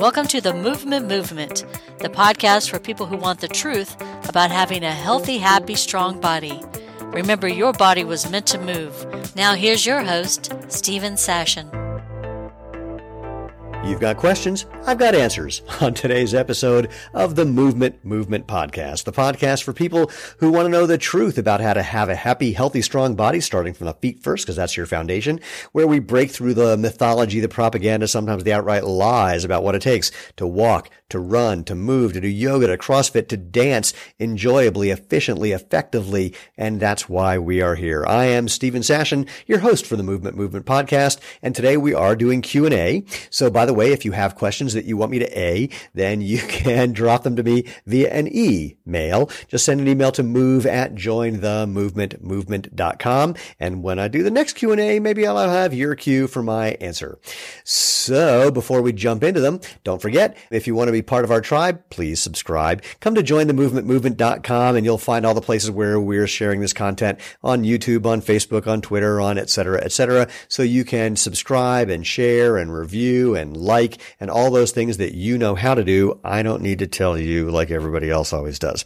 Welcome to the Movement Movement, the podcast for people who want the truth about having a healthy, happy, strong body. Remember, your body was meant to move. Now, here's your host, Steven Sashen. You've got questions, I've got answers on today's episode of the Movement Movement Podcast, the podcast for people who want to know the truth about how to have a happy, healthy, strong body, starting from the feet first, because that's your foundation, where we break through the mythology, the propaganda, sometimes the outright lies about what it takes to walk, to run, to move, to do yoga, to CrossFit, to dance enjoyably, efficiently, effectively, and that's why we are here. I am Steven Sashen, your host for the Movement Movement Podcast, and today we are doing Q&A. So by the way, if you have questions that you want me to A, then you can drop them to me via an email. Just send an email to move at jointhemovementmovement.com. And when I do the next Q&A, maybe I'll have your cue for my answer. So before we jump into them, don't forget, if you want to be part of our tribe, please subscribe. Come to jointhemovementmovement.com and you'll find all the places where we're sharing this content on YouTube, on Facebook, on Twitter, on et cetera, et cetera. So you can subscribe and share and review and like and all those things that you know how to do. I don't need to tell you like everybody else always does.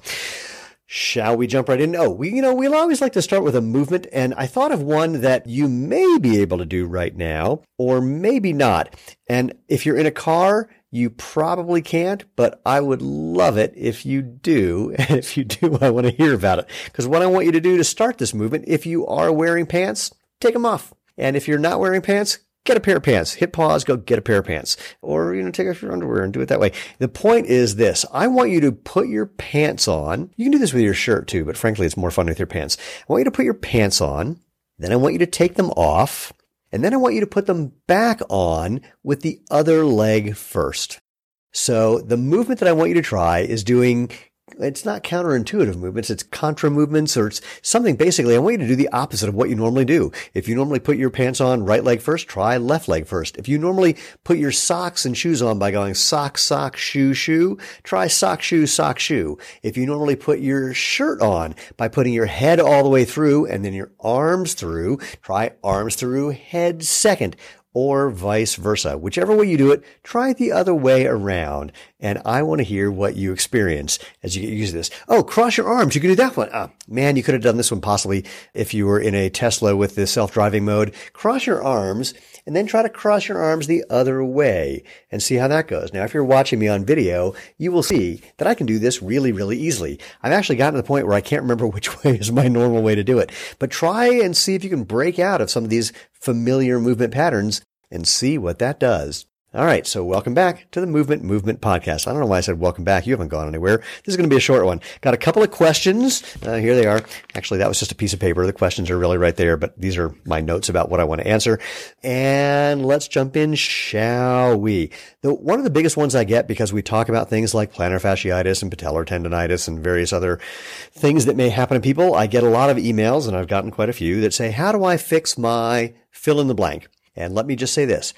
Shall we jump right in? Oh, we, you know, we'll always like to start with a movement, and I thought of one that you may be able to do right now, or maybe not. And if you're in a car, you probably can't, but I would love it if you do. And if you do, I want to hear about it. Because what I want you to do to start this movement, if you are wearing pants, take them off. And if you're not wearing pants, get a pair of pants. Hit pause, go get a pair of pants. Or, you know, take off your underwear and do it that way. The point is this. I want you to put your pants on. You can do this with your shirt too, but frankly, it's more fun with your pants. I want you to put your pants on. Then I want you to take them off. And then I want you to put them back on with the other leg first. So the movement that I want you to try is doing it's not counterintuitive movements. It's contra movements or it's something basically. I want you to do the opposite of what you normally do. If you normally put your pants on right leg first, try left leg first. If you normally put your socks and shoes on by going sock, sock, shoe, shoe, try sock, shoe, sock, shoe. If you normally put your shirt on by putting your head all the way through and then your arms through, try arms through, head second or vice versa. Whichever way you do it, try the other way around. And I want to hear what you experience as you get used to this. Oh, cross your arms. You can do that one. Oh, man, you could have done this one possibly if you were in a Tesla with the self-driving mode. Cross your arms and then try to cross your arms the other way and see how that goes. Now, if you're watching me on video, you will see that I can do this really, really easily. I've actually gotten to the point where I can't remember which way is my normal way to do it. But try and see if you can break out of some of these familiar movement patterns and see what that does. All right. So welcome back to the Movement Movement Podcast. I don't know why I said welcome back. You haven't gone anywhere. This is going to be a short one. Got a couple of questions. Uh, here they are. Actually, that was just a piece of paper. The questions are really right there, but these are my notes about what I want to answer. And let's jump in, shall we? The, one of the biggest ones I get because we talk about things like plantar fasciitis and patellar tendonitis and various other things that may happen to people. I get a lot of emails and I've gotten quite a few that say, how do I fix my fill in the blank? And let me just say this.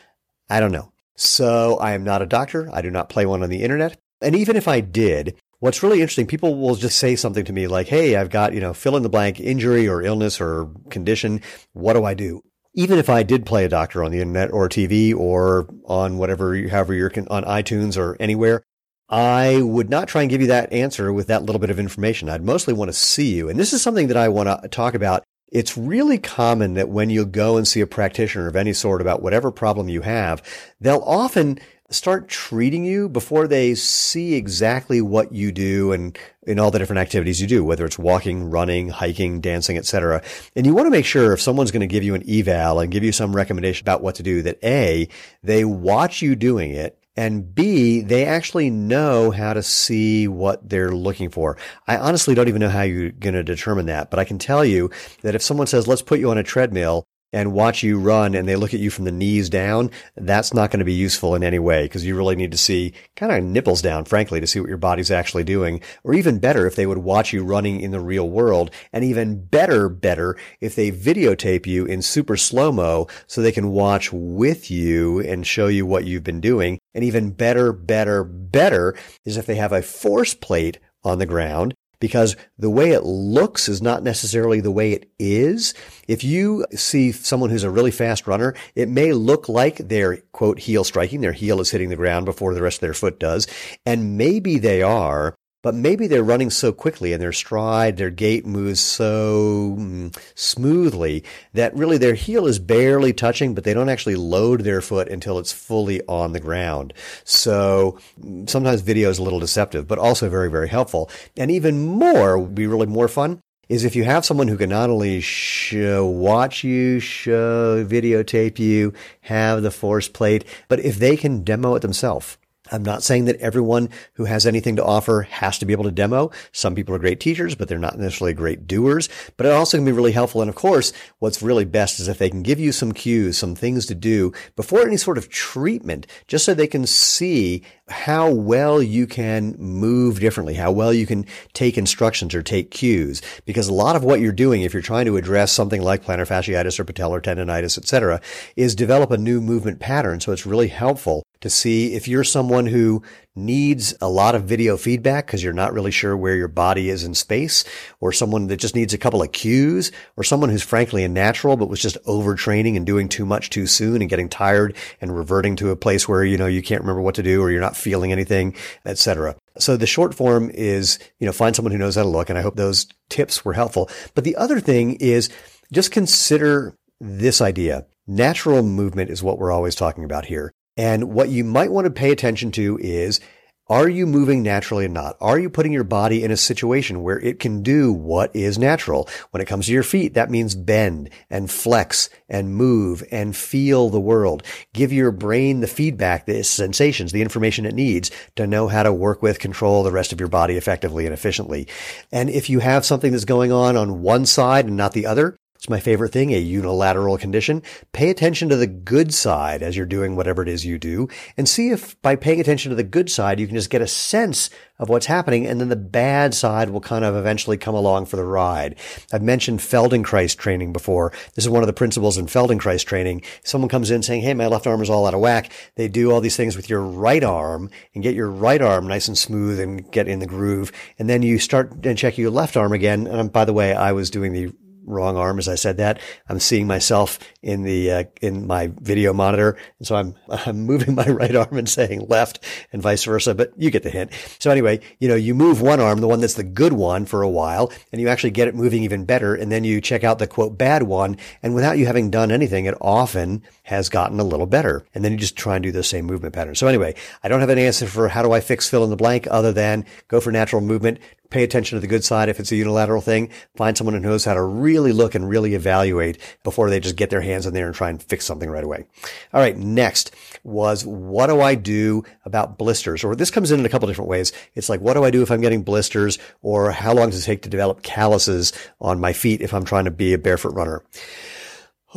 I don't know. So I am not a doctor. I do not play one on the internet. And even if I did, what's really interesting, people will just say something to me like, Hey, I've got, you know, fill in the blank injury or illness or condition. What do I do? Even if I did play a doctor on the internet or TV or on whatever, however you're on iTunes or anywhere, I would not try and give you that answer with that little bit of information. I'd mostly want to see you. And this is something that I want to talk about it's really common that when you go and see a practitioner of any sort about whatever problem you have, they'll often start treating you before they see exactly what you do and in all the different activities you do, whether it's walking, running, hiking, dancing, etc. And you want to make sure if someone's going to give you an eval and give you some recommendation about what to do, that A, they watch you doing it and B, they actually know how to see what they're looking for. I honestly don't even know how you're going to determine that, but I can tell you that if someone says, let's put you on a treadmill and watch you run and they look at you from the knees down, that's not going to be useful in any way because you really need to see kind of nipples down, frankly, to see what your body's actually doing. Or even better, if they would watch you running in the real world and even better, better if they videotape you in super slow mo so they can watch with you and show you what you've been doing. And even better, better, better is if they have a force plate on the ground because the way it looks is not necessarily the way it is. If you see someone who's a really fast runner, it may look like they're quote heel striking. Their heel is hitting the ground before the rest of their foot does. And maybe they are, but maybe they're running so quickly and their stride, their gait moves so mm, smoothly that really their heel is barely touching, but they don't actually load their foot until it's fully on the ground. So mm, sometimes video is a little deceptive, but also very, very helpful. And even more would be really more fun is if you have someone who can not only show, watch you, show, videotape you, have the force plate, but if they can demo it themselves. I'm not saying that everyone who has anything to offer has to be able to demo. Some people are great teachers, but they're not necessarily great doers. But it also can be really helpful. And of course, what's really best is if they can give you some cues, some things to do before any sort of treatment, just so they can see how well you can move differently, how well you can take instructions or take cues. Because a lot of what you're doing, if you're trying to address something like plantar fasciitis or patellar tendonitis, etc., is develop a new movement pattern. So it's really helpful to see if you're someone who needs a lot of video feedback because you're not really sure where your body is in space, or someone that just needs a couple of cues, or someone who's frankly a natural but was just overtraining and doing too much too soon and getting tired and reverting to a place where, you know, you can't remember what to do or you're not feeling anything, etc. So the short form is, you know, find someone who knows how to look. And I hope those tips were helpful. But the other thing is just consider this idea. Natural movement is what we're always talking about here. And what you might want to pay attention to is are you moving naturally or not? Are you putting your body in a situation where it can do what is natural? When it comes to your feet, that means bend and flex and move and feel the world. Give your brain the feedback, the sensations, the information it needs to know how to work with, control the rest of your body effectively and efficiently. And if you have something that's going on on one side and not the other, it's my favorite thing, a unilateral condition. Pay attention to the good side as you're doing whatever it is you do and see if by paying attention to the good side, you can just get a sense of what's happening. And then the bad side will kind of eventually come along for the ride. I've mentioned Feldenkrais training before. This is one of the principles in Feldenkrais training. Someone comes in saying, Hey, my left arm is all out of whack. They do all these things with your right arm and get your right arm nice and smooth and get in the groove. And then you start and check your left arm again. And um, by the way, I was doing the wrong arm as I said that. I'm seeing myself in the uh, in my video monitor, and so I'm I'm moving my right arm and saying left, and vice versa. But you get the hint. So anyway, you know, you move one arm, the one that's the good one, for a while, and you actually get it moving even better, and then you check out the quote bad one, and without you having done anything, it often has gotten a little better, and then you just try and do the same movement pattern. So anyway, I don't have an answer for how do I fix fill in the blank other than go for natural movement, pay attention to the good side if it's a unilateral thing. Find someone who knows how to really look and really evaluate before they just get their hands in there and try and fix something right away. All right. Next was what do I do about blisters? Or this comes in in a couple different ways. It's like, what do I do if I'm getting blisters or how long does it take to develop calluses on my feet if I'm trying to be a barefoot runner?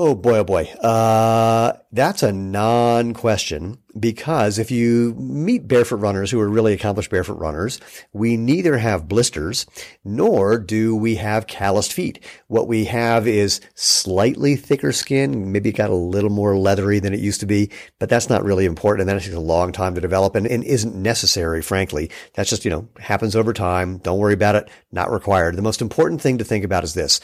Oh boy, oh boy. Uh, that's a non-question because if you meet barefoot runners who are really accomplished barefoot runners, we neither have blisters nor do we have calloused feet. What we have is slightly thicker skin, maybe got a little more leathery than it used to be, but that's not really important. And that takes a long time to develop and, and isn't necessary, frankly. That's just, you know, happens over time. Don't worry about it. Not required. The most important thing to think about is this.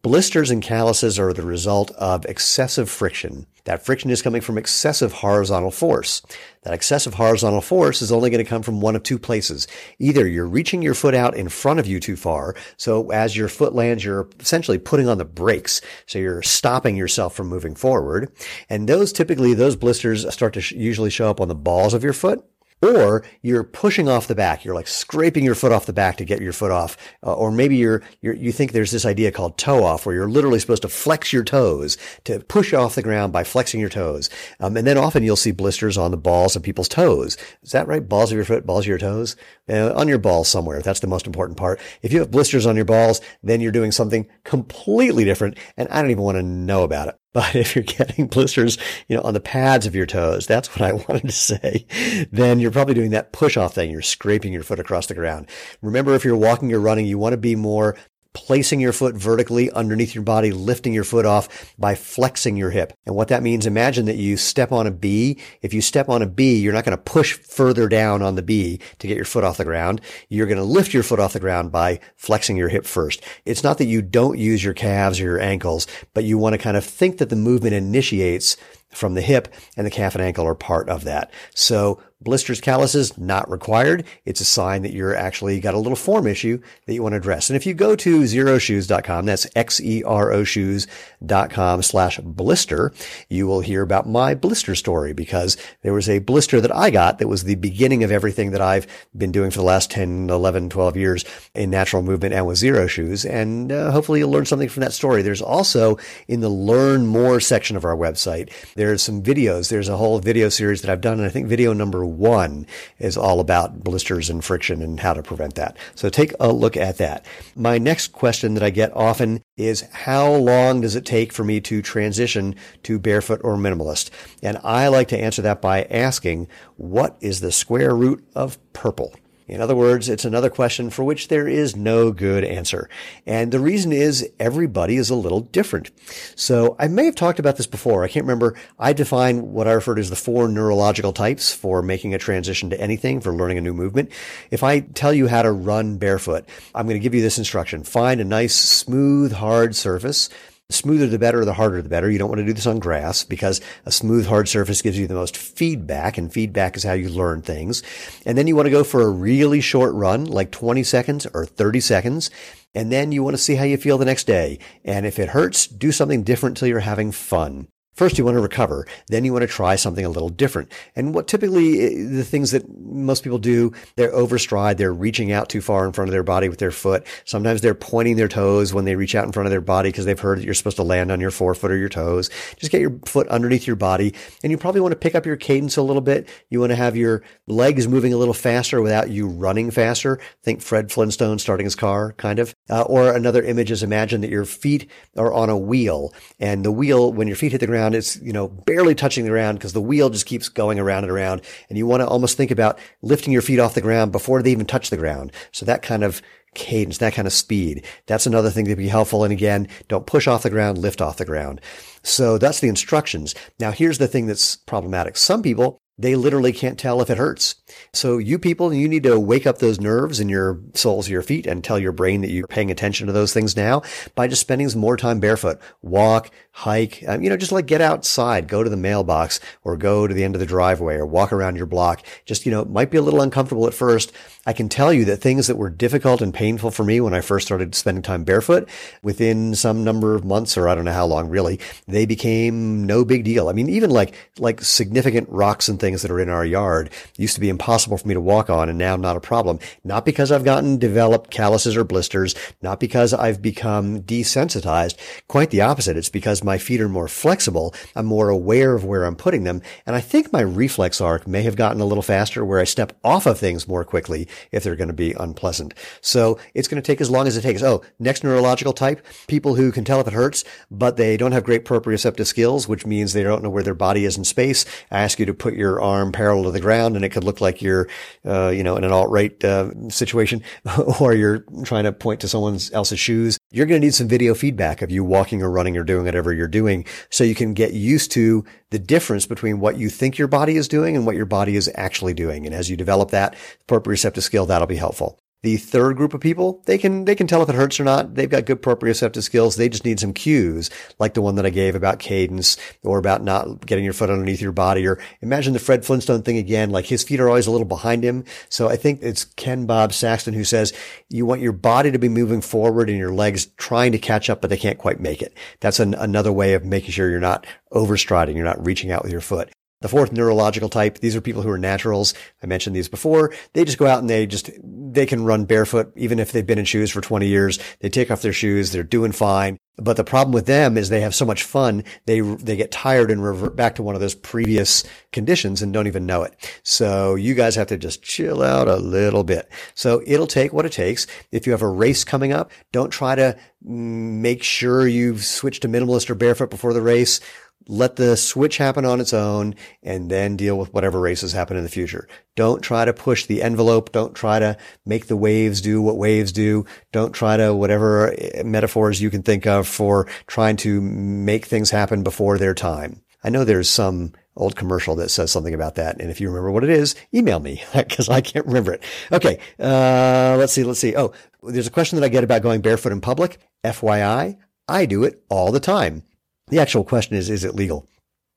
Blisters and calluses are the result of excessive friction. That friction is coming from excessive horizontal force. That excessive horizontal force is only going to come from one of two places. Either you're reaching your foot out in front of you too far, so as your foot lands, you're essentially putting on the brakes, so you're stopping yourself from moving forward. And those typically, those blisters start to sh- usually show up on the balls of your foot or you're pushing off the back. You're like scraping your foot off the back to get your foot off. Uh, or maybe you're, you're, you think there's this idea called toe off where you're literally supposed to flex your toes to push off the ground by flexing your toes. Um, and then often you'll see blisters on the balls of people's toes. Is that right? Balls of your foot, balls of your toes? Uh, on your balls somewhere. That's the most important part. If you have blisters on your balls, then you're doing something completely different. And I don't even want to know about it. But if you're getting blisters, you know, on the pads of your toes, that's what I wanted to say, then you're probably doing that push off thing. You're scraping your foot across the ground. Remember, if you're walking or running, you want to be more placing your foot vertically underneath your body, lifting your foot off by flexing your hip. And what that means, imagine that you step on a bee. If you step on a bee, you're not going to push further down on the bee to get your foot off the ground. You're going to lift your foot off the ground by flexing your hip first. It's not that you don't use your calves or your ankles, but you want to kind of think that the movement initiates from the hip and the calf and ankle are part of that. So blisters, calluses, not required. It's a sign that you're actually got a little form issue that you want to address. And if you go to xeroshoes.com, that's X-E-R-O shoes.com slash blister, you will hear about my blister story because there was a blister that I got that was the beginning of everything that I've been doing for the last 10, 11, 12 years in natural movement and with Xero shoes. And uh, hopefully you'll learn something from that story. There's also in the learn more section of our website, there's some videos. There's a whole video series that I've done. And I think video number one is all about blisters and friction and how to prevent that. So take a look at that. My next question that I get often is how long does it take for me to transition to barefoot or minimalist? And I like to answer that by asking, what is the square root of purple? In other words, it's another question for which there is no good answer. And the reason is everybody is a little different. So I may have talked about this before. I can't remember. I define what I refer to as the four neurological types for making a transition to anything, for learning a new movement. If I tell you how to run barefoot, I'm going to give you this instruction. Find a nice, smooth, hard surface the smoother the better, the harder the better. You don't want to do this on grass because a smooth, hard surface gives you the most feedback and feedback is how you learn things. And then you want to go for a really short run, like 20 seconds or 30 seconds. And then you want to see how you feel the next day. And if it hurts, do something different till you're having fun. First, you want to recover. Then you want to try something a little different. And what typically eh, the things that most people do, they're overstride. They're reaching out too far in front of their body with their foot. Sometimes they're pointing their toes when they reach out in front of their body because they've heard that you're supposed to land on your forefoot or your toes. Just get your foot underneath your body. And you probably want to pick up your cadence a little bit. You want to have your legs moving a little faster without you running faster. Think Fred Flintstone starting his car, kind of. Uh, or another image is imagine that your feet are on a wheel and the wheel, when your feet hit the ground, it's, you know, barely touching the ground because the wheel just keeps going around and around. And you want to almost think about lifting your feet off the ground before they even touch the ground. So that kind of cadence, that kind of speed. That's another thing that would be helpful. And again, don't push off the ground, lift off the ground. So that's the instructions. Now here's the thing that's problematic. Some people they literally can't tell if it hurts. So you people, you need to wake up those nerves in your soles of your feet and tell your brain that you're paying attention to those things now by just spending some more time barefoot. Walk, hike, um, you know, just like get outside, go to the mailbox or go to the end of the driveway or walk around your block. Just, you know, it might be a little uncomfortable at first. I can tell you that things that were difficult and painful for me when I first started spending time barefoot within some number of months or I don't know how long really, they became no big deal. I mean, even like, like significant rocks and things things that are in our yard used to be impossible for me to walk on and now not a problem. Not because I've gotten developed calluses or blisters, not because I've become desensitized. Quite the opposite. It's because my feet are more flexible. I'm more aware of where I'm putting them. And I think my reflex arc may have gotten a little faster where I step off of things more quickly if they're going to be unpleasant. So it's going to take as long as it takes. Oh, next neurological type, people who can tell if it hurts, but they don't have great proprioceptive skills, which means they don't know where their body is in space. I ask you to put your arm parallel to the ground and it could look like you're, uh, you know, in an alt-right uh, situation or you're trying to point to someone else's shoes. You're going to need some video feedback of you walking or running or doing whatever you're doing so you can get used to the difference between what you think your body is doing and what your body is actually doing. And as you develop that proprioceptive skill, that'll be helpful. The third group of people, they can, they can tell if it hurts or not. They've got good proprioceptive skills. They just need some cues, like the one that I gave about cadence or about not getting your foot underneath your body or imagine the Fred Flintstone thing again. Like his feet are always a little behind him. So I think it's Ken Bob Saxton who says you want your body to be moving forward and your legs trying to catch up, but they can't quite make it. That's an, another way of making sure you're not overstriding. You're not reaching out with your foot. The fourth neurological type, these are people who are naturals. I mentioned these before. They just go out and they just, they can run barefoot even if they've been in shoes for 20 years. They take off their shoes. They're doing fine. But the problem with them is they have so much fun. They, they get tired and revert back to one of those previous conditions and don't even know it. So you guys have to just chill out a little bit. So it'll take what it takes. If you have a race coming up, don't try to mm, make sure you've switched to minimalist or barefoot before the race let the switch happen on its own and then deal with whatever races happen in the future. Don't try to push the envelope. Don't try to make the waves do what waves do. Don't try to whatever eh, metaphors you can think of for trying to make things happen before their time. I know there's some old commercial that says something about that. And if you remember what it is, email me because I can't remember it. Okay. Uh, let's see. Let's see. Oh, there's a question that I get about going barefoot in public. FYI, I do it all the time. The actual question is, is it legal?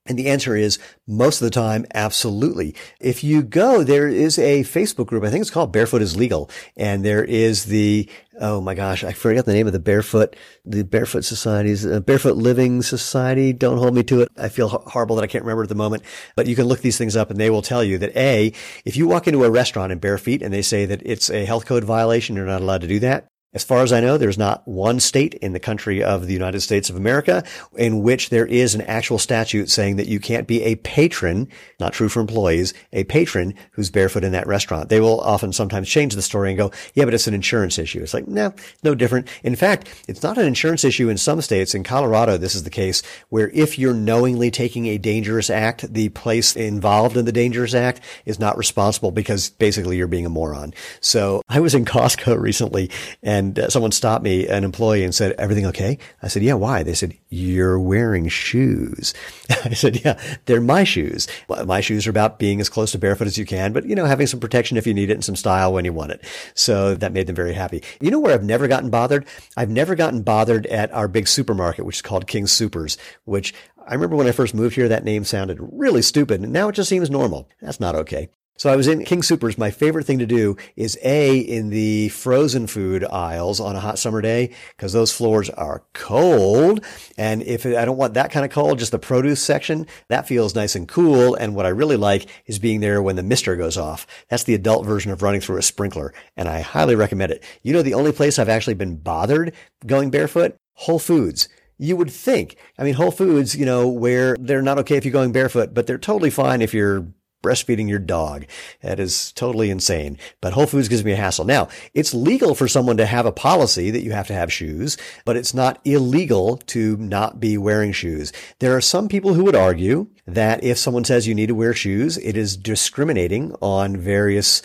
And the answer is most of the time, absolutely. If you go, there is a Facebook group. I think it's called Barefoot is Legal. And there is the, oh my gosh, I forgot the name of the Barefoot, the Barefoot Societies, uh, Barefoot Living Society. Don't hold me to it. I feel horrible that I can't remember at the moment, but you can look these things up and they will tell you that A, if you walk into a restaurant in bare feet and they say that it's a health code violation, you're not allowed to do that. As far as I know, there's not one state in the country of the United States of America in which there is an actual statute saying that you can't be a patron, not true for employees, a patron who's barefoot in that restaurant. They will often sometimes change the story and go, yeah, but it's an insurance issue. It's like, no, no different. In fact, it's not an insurance issue in some states. In Colorado, this is the case where if you're knowingly taking a dangerous act, the place involved in the dangerous act is not responsible because basically you're being a moron. So I was in Costco recently and and uh, someone stopped me, an employee, and said, "Everything okay?" I said, "Yeah." Why? They said, "You're wearing shoes." I said, "Yeah, they're my shoes. My shoes are about being as close to barefoot as you can, but you know, having some protection if you need it and some style when you want it." So that made them very happy. You know where I've never gotten bothered? I've never gotten bothered at our big supermarket, which is called King Supers, which I remember when I first moved here, that name sounded really stupid, and now it just seems normal. That's not okay. So I was in King Supers. My favorite thing to do is A, in the frozen food aisles on a hot summer day, because those floors are cold. And if I don't want that kind of cold, just the produce section, that feels nice and cool. And what I really like is being there when the mister goes off. That's the adult version of running through a sprinkler. And I highly recommend it. You know, the only place I've actually been bothered going barefoot? Whole Foods you would think. I mean, Whole Foods, you know, where they're not okay if you're going barefoot, but they're totally fine if you're breastfeeding your dog. That is totally insane. But Whole Foods gives me a hassle. Now, it's legal for someone to have a policy that you have to have shoes, but it's not illegal to not be wearing shoes. There are some people who would argue that if someone says you need to wear shoes, it is discriminating on various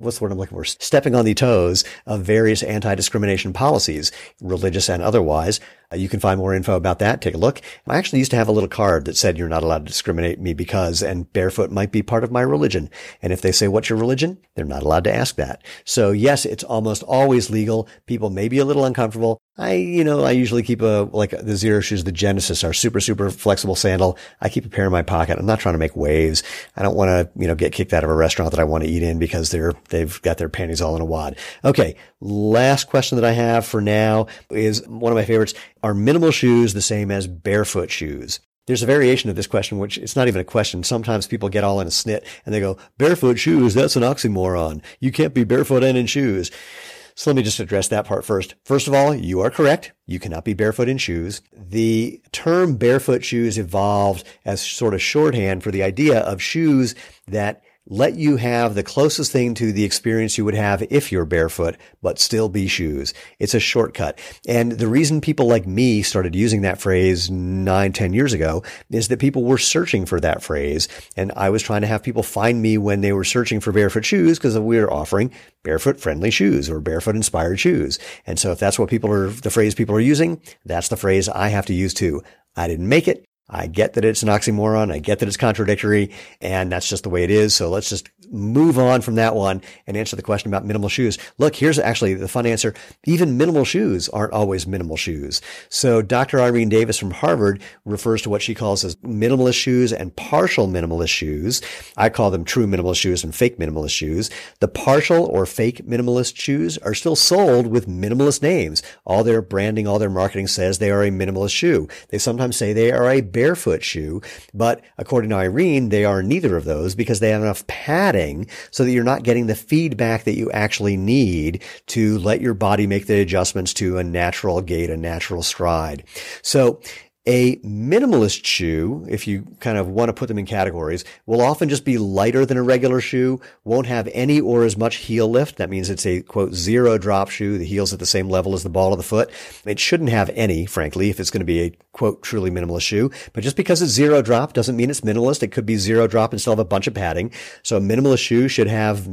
what's the word I'm looking for? Stepping on the toes of various anti-discrimination policies, religious and otherwise. Uh, you can find more info about that. Take a look. I actually used to have a little card that said you're not allowed to discriminate me because, and barefoot might be part of my religion. And if they say, what's your religion? They're not allowed to ask that. So yes, it's almost always legal. People may be a little uncomfortable. I, you know, I usually keep a, like the Xero shoes, the Genesis, our super, super flexible sandal. I keep a pair in my pocket. I'm not trying to make waves. I don't want to, you know, get kicked out of a restaurant that I want to eat in because they're, they've got their panties all in a wad. Okay. Last question that I have for now is one of my favorites. Are minimal shoes the same as barefoot shoes? There's a variation of this question, which it's not even a question. Sometimes people get all in a snit and they go, barefoot shoes, that's an oxymoron. You can't be barefoot and in shoes. So let me just address that part first. First of all, you are correct. You cannot be barefoot in shoes. The term barefoot shoes evolved as sort of shorthand for the idea of shoes that let you have the closest thing to the experience you would have if you're barefoot, but still be shoes. It's a shortcut. And the reason people like me started using that phrase nine, ten years ago is that people were searching for that phrase. And I was trying to have people find me when they were searching for barefoot shoes because we were offering barefoot friendly shoes or barefoot inspired shoes. And so if that's what people are, the phrase people are using, that's the phrase I have to use too. I didn't make it. I get that it's an oxymoron. I get that it's contradictory and that's just the way it is. So let's just move on from that one and answer the question about minimal shoes. Look, here's actually the fun answer. Even minimal shoes aren't always minimal shoes. So Dr. Irene Davis from Harvard refers to what she calls as minimalist shoes and partial minimalist shoes. I call them true minimalist shoes and fake minimalist shoes. The partial or fake minimalist shoes are still sold with minimalist names. All their branding, all their marketing says they are a minimalist shoe. They sometimes say they are a barefoot shoe, but according to Irene, they are neither of those because they have enough padding so that you're not getting the feedback that you actually need to let your body make the adjustments to a natural gait, a natural stride. So A minimalist shoe, if you kind of want to put them in categories, will often just be lighter than a regular shoe, won't have any or as much heel lift. That means it's a quote zero drop shoe. The heel's at the same level as the ball of the foot. It shouldn't have any, frankly, if it's going to be a quote truly minimalist shoe. But just because it's zero drop doesn't mean it's minimalist. It could be zero drop and still have a bunch of padding. So a minimalist shoe should have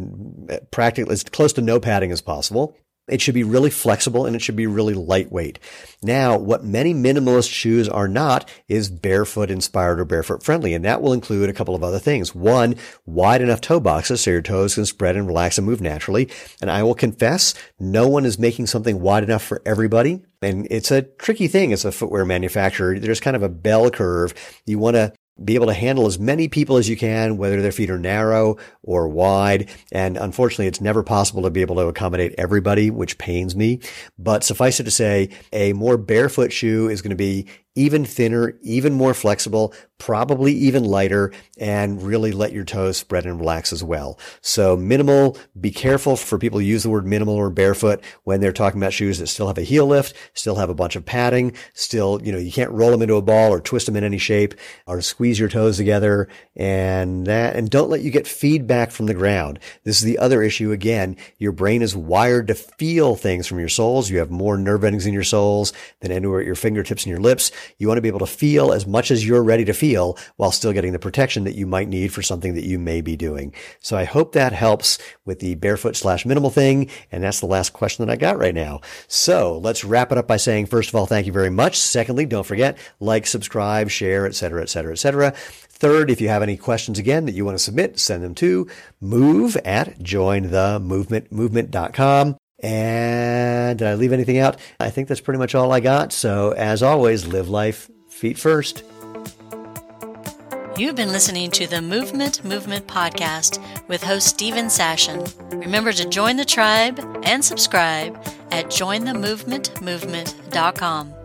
eh, practically as close to no padding as possible. It should be really flexible and it should be really lightweight. Now, what many minimalist shoes are not is barefoot inspired or barefoot friendly. And that will include a couple of other things. One, wide enough toe boxes so your toes can spread and relax and move naturally. And I will confess, no one is making something wide enough for everybody. And it's a tricky thing as a footwear manufacturer. There's kind of a bell curve. You want to be able to handle as many people as you can, whether their feet are narrow or wide. And unfortunately, it's never possible to be able to accommodate everybody, which pains me. But suffice it to say, a more barefoot shoe is going to be even thinner, even more flexible, probably even lighter, and really let your toes spread and relax as well. So minimal, be careful for people who use the word minimal or barefoot when they're talking about shoes that still have a heel lift, still have a bunch of padding, still, you know, you can't roll them into a ball or twist them in any shape or squeeze your toes together and that, and don't let you get feedback from the ground. This is the other issue. Again, your brain is wired to feel things from your soles. You have more nerve endings in your soles than anywhere at your fingertips and your lips. You want to be able to feel as much as you're ready to feel while still getting the protection that you might need for something that you may be doing. So I hope that helps with the barefoot slash minimal thing. And that's the last question that I got right now. So let's wrap it up by saying, first of all, thank you very much. Secondly, don't forget, like, subscribe, share, etc., etc., etc. Third, if you have any questions again that you want to submit, send them to move at jointhemovementmovement.com. And did I leave anything out? I think that's pretty much all I got. So as always, live life feet first. You've been listening to the Movement Movement Podcast with host Steven Sashen. Remember to join the tribe and subscribe at jointhemovementmovement.com.